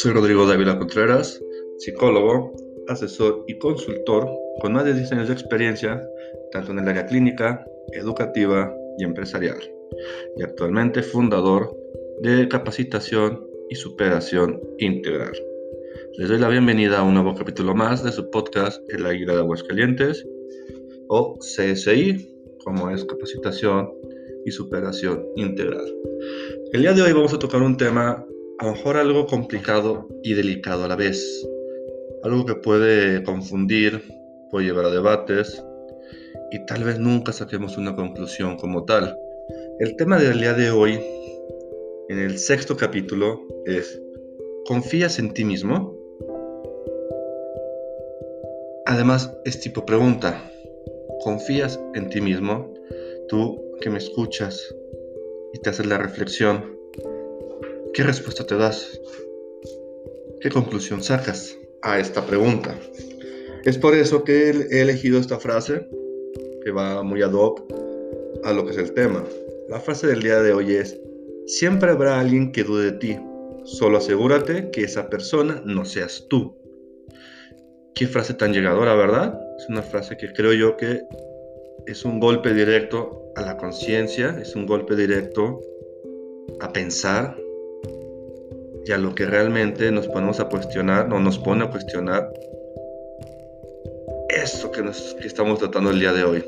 Soy Rodrigo Dávila Contreras, psicólogo, asesor y consultor con más de 10 años de experiencia tanto en el área clínica, educativa y empresarial, y actualmente fundador de capacitación y superación integral. Les doy la bienvenida a un nuevo capítulo más de su podcast El Águila de Aguascalientes, o CSI, como es capacitación y superación integral. El día de hoy vamos a tocar un tema a lo mejor algo complicado y delicado a la vez. Algo que puede confundir, puede llevar a debates y tal vez nunca saquemos una conclusión como tal. El tema del día de hoy, en el sexto capítulo, es ¿confías en ti mismo? Además, es tipo pregunta. ¿Confías en ti mismo? Tú que me escuchas y te haces la reflexión ¿Qué respuesta te das? ¿Qué conclusión sacas a esta pregunta? Es por eso que he elegido esta frase que va muy ad hoc a lo que es el tema. La frase del día de hoy es, siempre habrá alguien que dude de ti, solo asegúrate que esa persona no seas tú. Qué frase tan llegadora, ¿verdad? Es una frase que creo yo que es un golpe directo a la conciencia, es un golpe directo a pensar, y a lo que realmente nos ponemos a cuestionar, no nos pone a cuestionar esto que, que estamos tratando el día de hoy.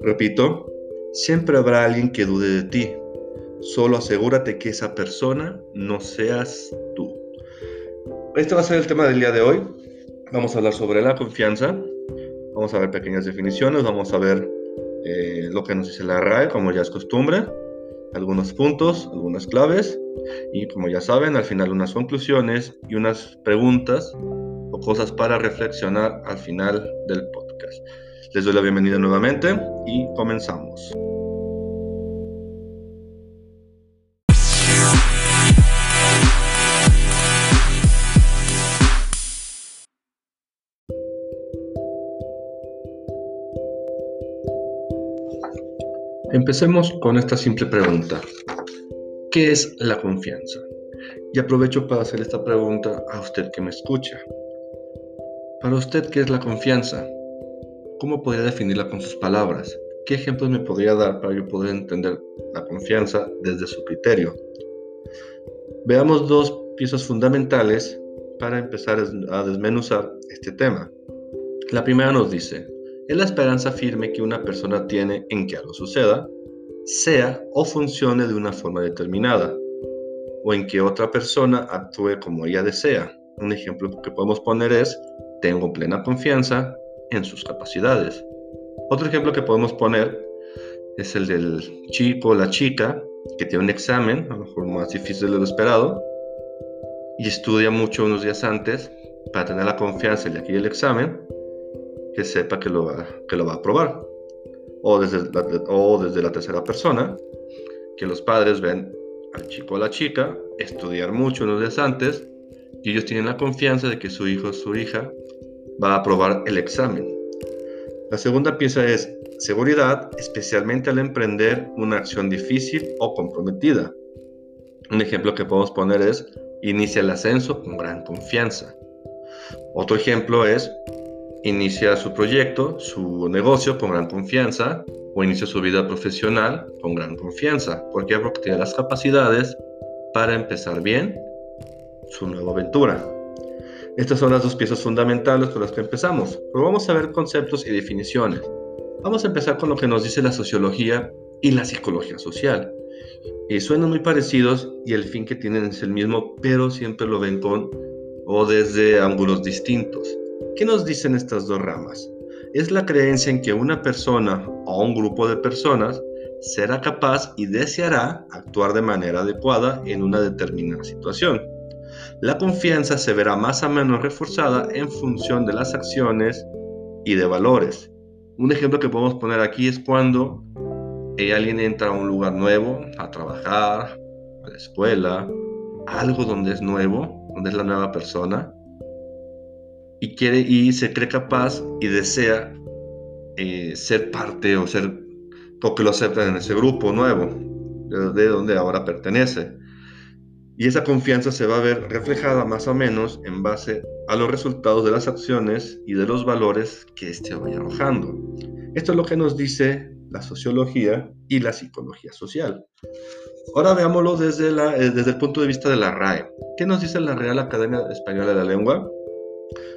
Repito, siempre habrá alguien que dude de ti. Solo asegúrate que esa persona no seas tú. Este va a ser el tema del día de hoy. Vamos a hablar sobre la confianza. Vamos a ver pequeñas definiciones. Vamos a ver eh, lo que nos dice la RAE, como ya es costumbre. Algunos puntos, algunas claves. Y como ya saben, al final unas conclusiones y unas preguntas o cosas para reflexionar al final del podcast. Les doy la bienvenida nuevamente y comenzamos. Empecemos con esta simple pregunta. ¿Qué es la confianza? Y aprovecho para hacer esta pregunta a usted que me escucha. Para usted, ¿qué es la confianza? ¿Cómo podría definirla con sus palabras? ¿Qué ejemplos me podría dar para yo poder entender la confianza desde su criterio? Veamos dos piezas fundamentales para empezar a desmenuzar este tema. La primera nos dice, es la esperanza firme que una persona tiene en que algo suceda, sea o funcione de una forma determinada, o en que otra persona actúe como ella desea. Un ejemplo que podemos poner es, tengo plena confianza en sus capacidades. Otro ejemplo que podemos poner es el del chico o la chica que tiene un examen, a lo mejor más difícil de lo esperado, y estudia mucho unos días antes para tener la confianza de aquí el examen, que sepa que lo va, que lo va a aprobar o desde, la, o desde la tercera persona, que los padres ven al chico o la chica estudiar mucho unos días antes y ellos tienen la confianza de que su hijo o su hija va a aprobar el examen. La segunda pieza es seguridad, especialmente al emprender una acción difícil o comprometida. Un ejemplo que podemos poner es inicia el ascenso con gran confianza. Otro ejemplo es inicia su proyecto, su negocio con gran confianza o inicia su vida profesional con gran confianza. ¿Por qué? Porque tiene las capacidades para empezar bien su nueva aventura. Estas son las dos piezas fundamentales con las que empezamos, pero vamos a ver conceptos y definiciones. Vamos a empezar con lo que nos dice la sociología y la psicología social. Suenan muy parecidos y el fin que tienen es el mismo, pero siempre lo ven con o desde ángulos distintos. ¿Qué nos dicen estas dos ramas? Es la creencia en que una persona o un grupo de personas será capaz y deseará actuar de manera adecuada en una determinada situación. La confianza se verá más o menos reforzada en función de las acciones y de valores. Un ejemplo que podemos poner aquí es cuando alguien entra a un lugar nuevo, a trabajar, a la escuela, algo donde es nuevo, donde es la nueva persona, y quiere y se cree capaz y desea eh, ser parte o ser o lo acepten en ese grupo nuevo de, donde ahora pertenece Y esa confianza se va a ver reflejada más o menos en base a los resultados de las acciones y de los valores que éste vaya arrojando. Esto es lo que nos dice la sociología y la psicología social. Ahora veámoslo desde, la, eh, desde el punto de vista de la RAE. ¿Qué nos dice la Real Academia Española de la Lengua?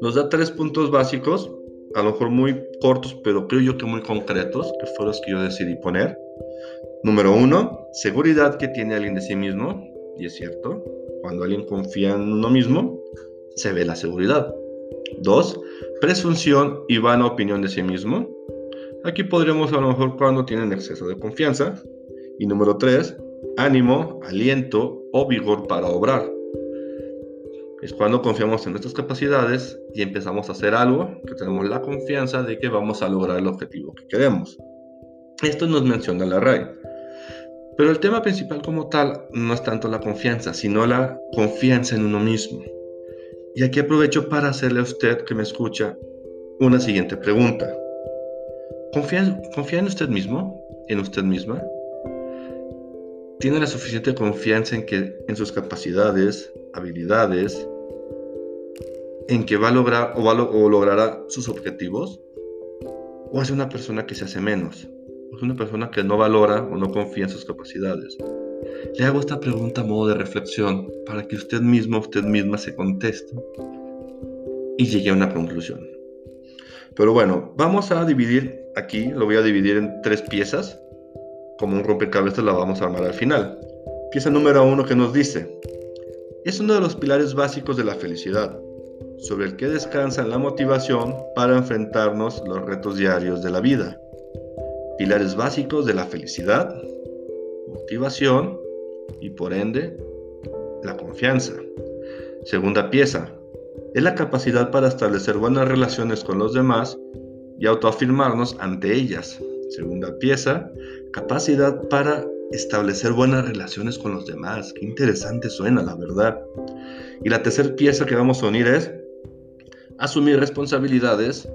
Nos da tres puntos básicos, a lo mejor muy cortos, pero creo yo que muy concretos, que fueron los que yo decidí poner. Número uno, seguridad que tiene alguien de sí mismo, y es cierto, cuando alguien confía en uno mismo, se ve la seguridad. Dos, presunción y vana opinión de sí mismo. Aquí podríamos a lo mejor cuando tienen exceso de confianza. Y número tres, ánimo, aliento o vigor para obrar. Es cuando confiamos en nuestras capacidades y empezamos a hacer algo que tenemos la confianza de que vamos a lograr el objetivo que queremos. Esto nos menciona la RAI. Pero el tema principal como tal no es tanto la confianza, sino la confianza en uno mismo. Y aquí aprovecho para hacerle a usted que me escucha una siguiente pregunta. ¿Confía, ¿Confía en usted mismo? ¿En usted misma? ¿Tiene la suficiente confianza en, que, en sus capacidades, habilidades, en que va a lograr o, o logrará sus objetivos? ¿O es una persona que se hace menos? es una persona que no valora o no confía en sus capacidades. Le hago esta pregunta a modo de reflexión para que usted mismo, usted misma se conteste y llegue a una conclusión. Pero bueno, vamos a dividir aquí, lo voy a dividir en tres piezas. Como un rompecabezas la vamos a armar al final. Pieza número uno que nos dice, es uno de los pilares básicos de la felicidad, sobre el que descansa la motivación para enfrentarnos los retos diarios de la vida pilares básicos de la felicidad, motivación y por ende la confianza. Segunda pieza, es la capacidad para establecer buenas relaciones con los demás y autoafirmarnos ante ellas. Segunda pieza, capacidad para establecer buenas relaciones con los demás. Qué interesante suena, la verdad. Y la tercera pieza que vamos a unir es asumir responsabilidades,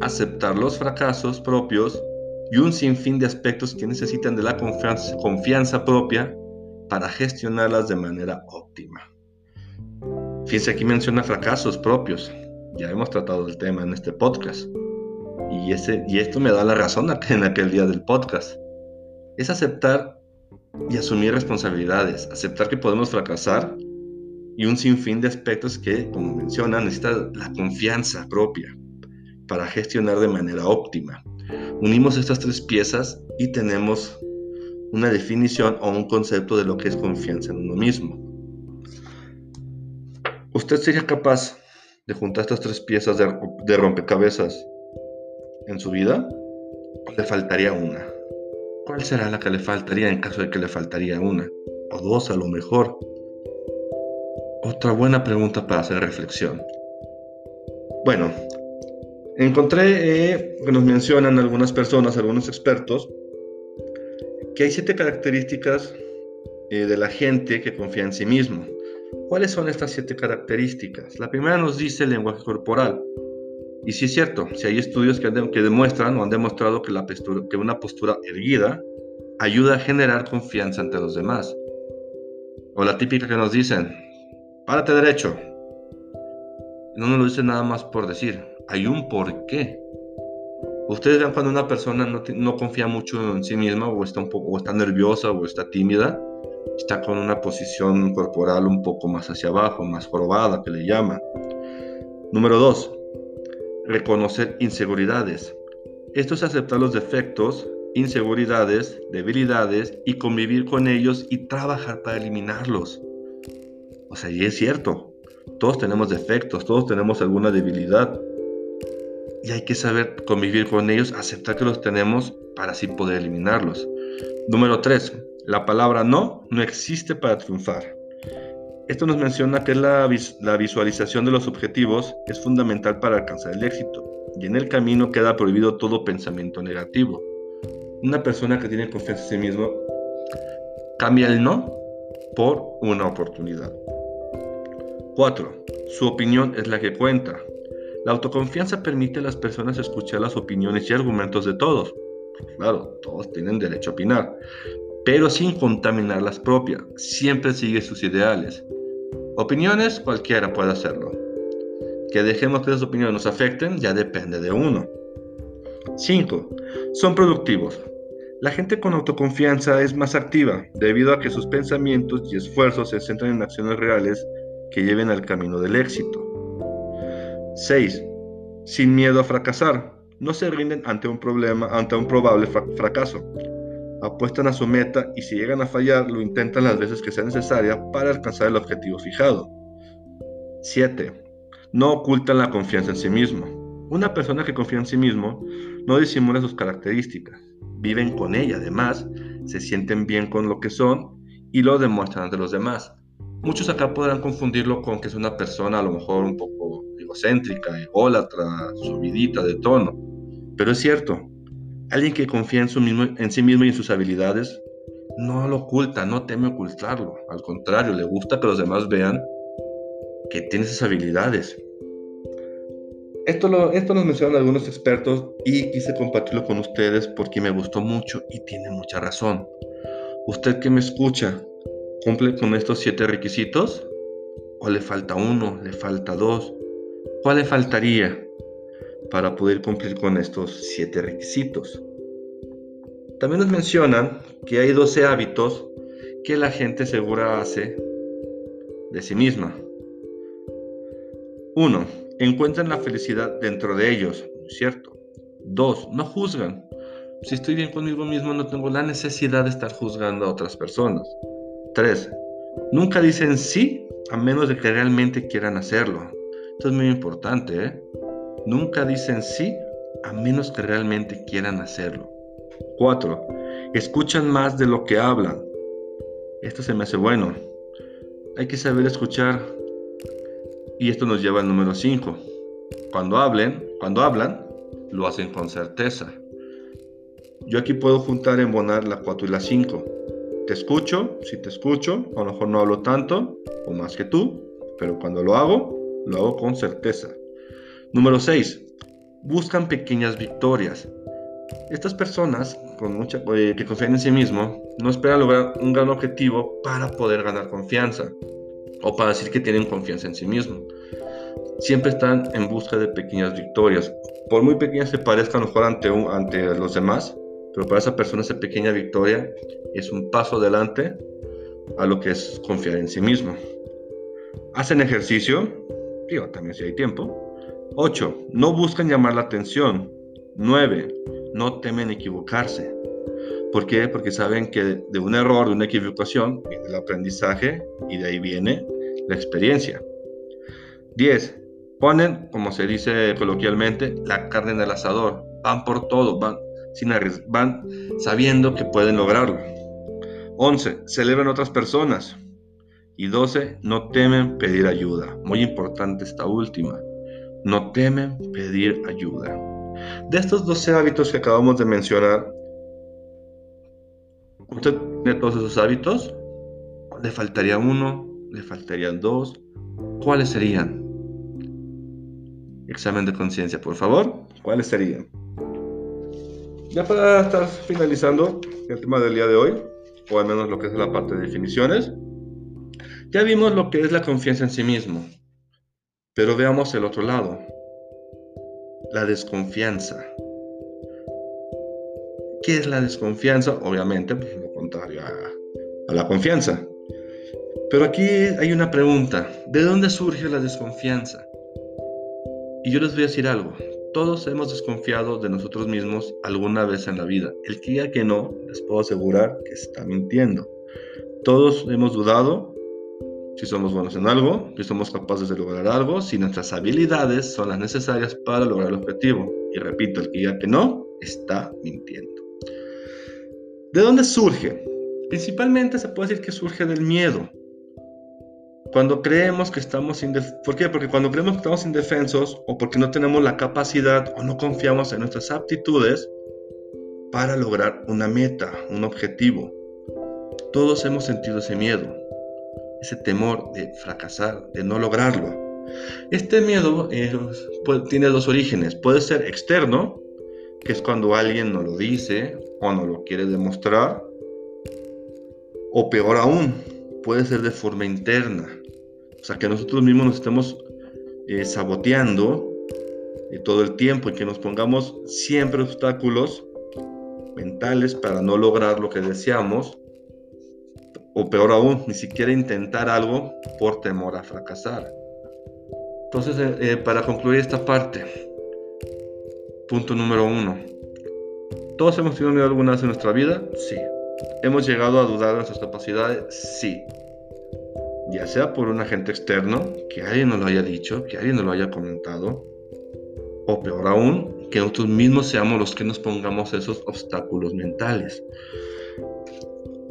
aceptar los fracasos propios y un sinfín de aspectos que necesitan de la confianza, propia para gestionarlas de manera óptima. Fíjense, aquí menciona fracasos propios. Ya hemos tratado el tema en este podcast. Y, ese, y esto me da la razón en aquel día del podcast. Es aceptar y asumir responsabilidades, aceptar que podemos fracasar y un sinfín de aspectos que, como menciona, necesita la confianza propia para gestionar de manera óptima. Unimos estas tres piezas y tenemos una definición o un concepto de lo que es confianza en uno mismo. ¿Usted sería capaz de juntar estas tres piezas de, rompecabezas en su vida? ¿O le faltaría una? ¿Cuál será la que le faltaría en caso de que le faltaría una? O dos a lo mejor. Otra buena pregunta para hacer reflexión. Bueno, Encontré eh, que nos mencionan algunas personas, algunos expertos, que hay siete características eh, de la gente que confía en sí mismo. ¿Cuáles son estas siete características? La primera nos dice el lenguaje corporal. Y sí es cierto, si hay estudios que, que demuestran o han demostrado que, la postura, que una postura erguida ayuda a generar confianza ante los demás. O la típica que nos dicen, párate derecho. No nos lo dicen nada más por decir, hay un porqué. Ustedes ven cuando una persona no, confía mucho en sí misma o está un poco o está nerviosa o está tímida, está con una posición corporal un poco más hacia abajo, más jorobada que le llaman. Número dos, reconocer inseguridades. Esto es aceptar los defectos, inseguridades, debilidades y convivir con ellos y trabajar para eliminarlos. O sea, y es cierto, todos tenemos defectos, todos tenemos alguna debilidad, y hay que saber convivir con ellos, aceptar que los tenemos para así poder eliminarlos. Número 3. La palabra no no existe para triunfar. Esto nos menciona que la, visualización de los objetivos es fundamental para alcanzar el éxito y en el camino queda prohibido todo pensamiento negativo. Una persona que tiene confianza en sí mismo cambia el no por una oportunidad. 4. Su opinión es la que cuenta. La autoconfianza permite a las personas escuchar las opiniones y argumentos de todos. Claro, todos tienen derecho a opinar. pero sin contaminar las propias. Siempre sigue sus ideales. Opiniones, cualquiera puede hacerlo. Que dejemos que esas opiniones nos afecten ya depende de uno. 5. Son productivos. La gente con autoconfianza es más activa debido a que sus pensamientos y esfuerzos se centran en acciones reales que lleven al camino del éxito. 6. Sin miedo a fracasar. No se rinden ante un problema, ante un probable fracaso. Apuestan a su meta y si llegan a fallar, lo intentan las veces que sea necesaria para alcanzar el objetivo fijado. 7. No ocultan la confianza en sí mismo. Una persona que confía en sí mismo no disimula sus características, viven con ella, además, se sienten bien con lo que son y lo demuestran ante los demás. Muchos acá podrán confundirlo con que es una persona a lo mejor un poco egocéntrica, ególatra, subidita de tono, pero es cierto, alguien que confía en, en sí mismo y en sus habilidades no lo oculta, no teme ocultarlo, al contrario, le gusta que los demás vean que tiene esas habilidades esto lo, esto nos mencionan algunos expertos y quise compartirlo con ustedes porque me gustó mucho y tiene mucha razón. Usted que me escucha, ¿cumple con estos siete requisitos? ¿O le falta uno? ¿Le falta dos? ¿Cuál le faltaría para poder cumplir con estos siete requisitos? También nos mencionan que hay 12 hábitos que la gente segura hace de sí misma. Uno encuentran la felicidad dentro de ellos, ¿cierto? Dos, no juzgan. Si estoy bien conmigo mismo, no tengo la necesidad de estar juzgando a otras personas. Tres, nunca dicen sí a menos de que realmente quieran hacerlo. Esto es muy importante, ¿eh? Nunca dicen sí a menos que realmente quieran hacerlo. Cuatro, escuchan más de lo que hablan. Esto se me hace bueno. Hay que saber escuchar y esto nos lleva al número 5. Cuando hablen, cuando hablan, lo hacen con certeza. Yo aquí puedo juntar, embonar la 4 y la 5. Te escucho, si te escucho, a lo mejor no hablo tanto o más que tú, pero cuando lo hago, lo hago con certeza. Número 6. Buscan pequeñas victorias. Estas personas con mucha, eh, que confían en sí mismo no esperan lograr un gran objetivo para poder ganar confianza o para decir que tienen confianza en sí mismos. Siempre están en busca de pequeñas victorias, por muy pequeñas que parezcan mejor ante, ante los demás, pero para esa persona esa pequeña victoria es un paso adelante a lo que es confiar en sí mismo. Hacen ejercicio, digo, también si hay tiempo. 8. No buscan llamar la atención. 9. No temen equivocarse. ¿Por qué? Porque saben que de un error, de una equivocación, viene el aprendizaje y de ahí viene la experiencia. 10. Ponen, como se dice coloquialmente, la carne en el asador. Van por todo, van, sin van sabiendo que pueden lograrlo. 11. Celebran otras personas. Y 12. No temen pedir ayuda. Muy importante esta última. No temen pedir ayuda. De estos 12 hábitos que acabamos de mencionar, ¿Usted tiene todos esos hábitos? ¿Le faltaría uno? ¿Le faltarían dos? ¿Cuáles serían? Examen de conciencia, por favor. ¿Cuáles serían? Ya para estar finalizando el tema del día de hoy, o al menos lo que es la parte de definiciones, ya vimos lo que es la confianza en sí mismo, pero veamos el otro lado, la desconfianza. ¿Qué es la desconfianza? Obviamente, pues, lo contrario a, a la confianza. Pero aquí hay una pregunta. ¿De dónde surge la desconfianza? Y yo les voy a decir algo. Todos hemos desconfiado de nosotros mismos alguna vez en la vida. El que diga que no, les puedo asegurar que está mintiendo. Todos hemos dudado si somos buenos en algo, si somos capaces de lograr algo, si nuestras habilidades son las necesarias para lograr el objetivo. Y repito, el que diga que no, está mintiendo. ¿De dónde surge? Principalmente se puede decir que surge del miedo. Cuando creemos que estamos indefensos, ¿por qué? Porque cuando creemos que estamos indefensos o porque no tenemos la capacidad o no confiamos en nuestras aptitudes para lograr una meta, un objetivo. Todos hemos sentido ese miedo, ese temor de fracasar, de no lograrlo. Este miedo tiene dos orígenes. Puede ser externo, que es cuando alguien nos lo dice o no lo quiere demostrar, O peor aún, puede ser de forma interna. O sea, que nosotros mismos nos estemos eh, saboteando eh, todo el tiempo y que nos pongamos siempre obstáculos mentales para no lograr lo que deseamos. O peor aún, ni siquiera intentar algo por temor a fracasar. Entonces, eh, para concluir esta parte, punto número uno. ¿Todos hemos tenido miedo alguna vez en nuestra vida? Sí. ¿Hemos llegado a dudar de nuestras capacidades? Sí. Ya sea por un agente externo, que alguien nos lo haya dicho, que alguien nos lo haya comentado, o peor aún, que nosotros mismos seamos los que nos pongamos esos obstáculos mentales.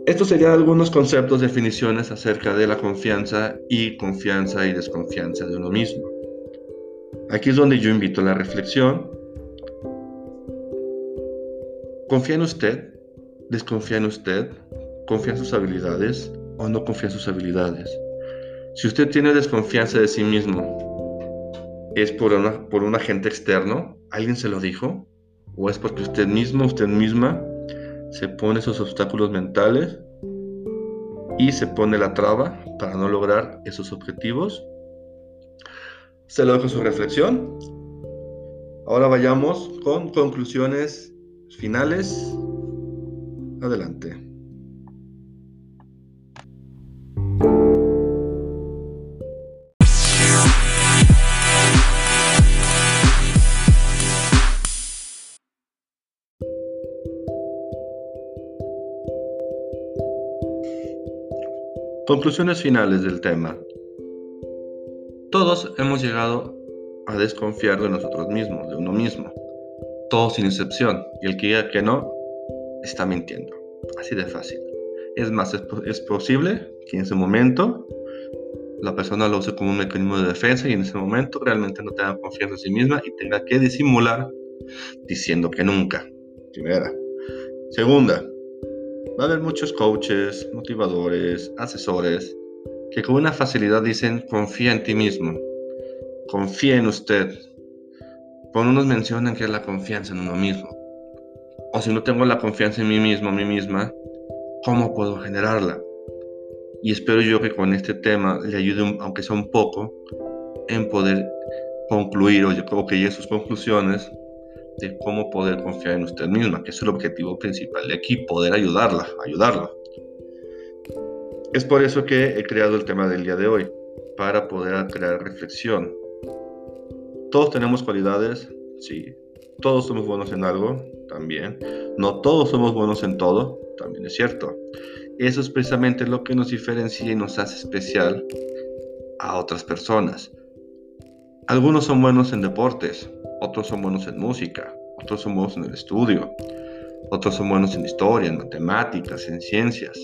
Estos serían algunos conceptos, definiciones acerca de la confianza y confianza y desconfianza de uno mismo. Aquí es donde yo invito a la reflexión. ¿Confía en usted? ¿Desconfía en usted? ¿Confía en sus habilidades o no confía en sus habilidades? Si usted tiene desconfianza de sí mismo, ¿es por, por un agente externo? ¿Alguien se lo dijo? ¿O es porque usted mismo, usted misma, se pone esos obstáculos mentales y se pone la traba para no lograr esos objetivos? Se lo dejo su reflexión. Ahora vayamos con conclusiones finales. Adelante. Conclusiones finales del tema. Todos hemos llegado a desconfiar de nosotros mismos, de uno mismo. Todos sin excepción. Y el que diga que no, está mintiendo. Así de fácil. Es más, es, posible que en ese momento la persona lo use como un mecanismo de defensa y en ese momento realmente no tenga confianza en sí misma y tenga que disimular diciendo que nunca. Primera. Segunda, va a haber muchos coaches, motivadores, asesores que con una facilidad dicen confía en ti mismo, confía en usted. Por unos mencionan que es la confianza en uno mismo. O si no tengo la confianza en mí mismo, en mí misma, ¿cómo puedo generarla? Y espero yo que con este tema le ayude, aunque sea un poco, en poder concluir o que llegue sus conclusiones de cómo poder confiar en usted misma, que es el objetivo principal de aquí, poder ayudarla, ayudarla. Es por eso que he creado el tema del día de hoy, para poder crear reflexión. Todos tenemos cualidades, sí. Todos somos buenos en algo, también. No todos somos buenos en todo, también es cierto. Eso es precisamente lo que nos diferencia y nos hace especial a otras personas. Algunos son buenos en deportes, otros son buenos en música, otros son buenos en el estudio, otros son buenos en historia, en matemáticas, en ciencias.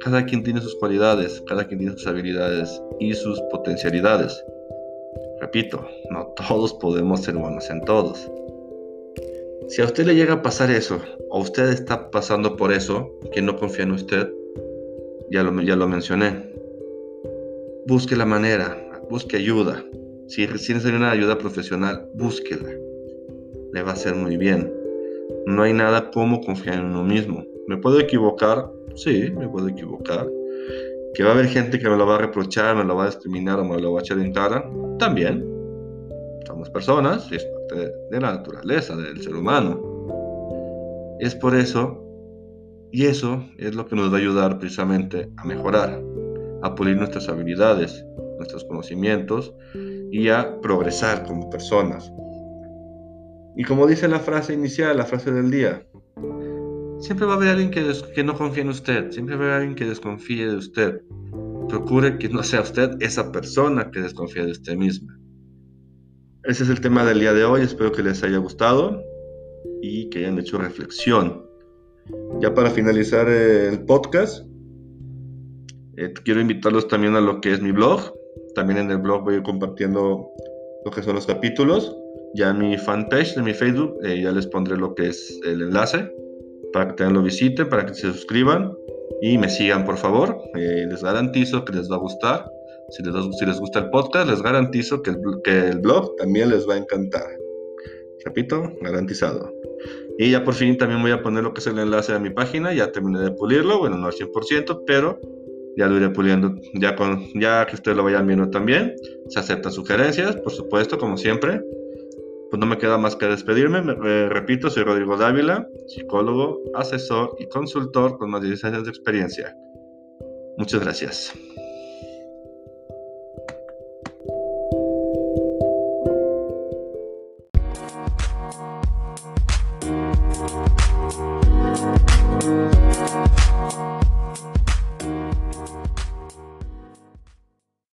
Cada quien tiene sus cualidades, cada quien tiene sus habilidades y sus potencialidades. Repito, no todos podemos ser buenos en todos. Si a usted le llega a pasar eso, o usted está pasando por eso, que no confía en usted, ya lo, ya lo mencioné, busque la manera, busque ayuda. Si necesita una ayuda profesional, búsquela. Le va a hacer muy bien. No hay nada como confiar en uno mismo. Me puedo equivocar, Sí, me puedo equivocar. Que va a haber gente que me lo va a reprochar, me lo va a discriminar o me lo va a echar. También. Somos personas y es parte de la naturaleza del ser humano. Es por eso, y eso es lo que nos va a ayudar precisamente a mejorar, a pulir nuestras habilidades, nuestros conocimientos y a progresar como personas. Y como dice la frase inicial, la frase del día, Siempre va a haber alguien que, que no confíe en usted, siempre va a haber alguien que desconfíe de usted. Procure que no sea usted esa persona que desconfía de usted misma. Ese es el tema del día de hoy, espero que les haya gustado y que hayan hecho reflexión. Ya para finalizar el podcast, eh, quiero invitarlos también a lo que es mi blog. También en el blog voy compartiendo lo que son los capítulos. Ya en mi fanpage de mi Facebook eh, ya les pondré lo que es el enlace para que también lo visiten, para que se suscriban y me sigan, por favor. Eh, les garantizo que les va a gustar. Si les, si les gusta el podcast, les garantizo que el, que el blog también les va a encantar. Repito, garantizado. Y ya por fin también voy a poner lo que es el enlace a mi página. Ya terminé de pulirlo, bueno, no al 100%, pero ya lo iré puliendo. Ya, con, ya que ustedes lo vayan viendo también. Se aceptan sugerencias, por supuesto, como siempre. Pues no me queda más que despedirme. Me, repito, soy Rodrigo Dávila, psicólogo, asesor y consultor con más de 10 años de experiencia. Muchas gracias.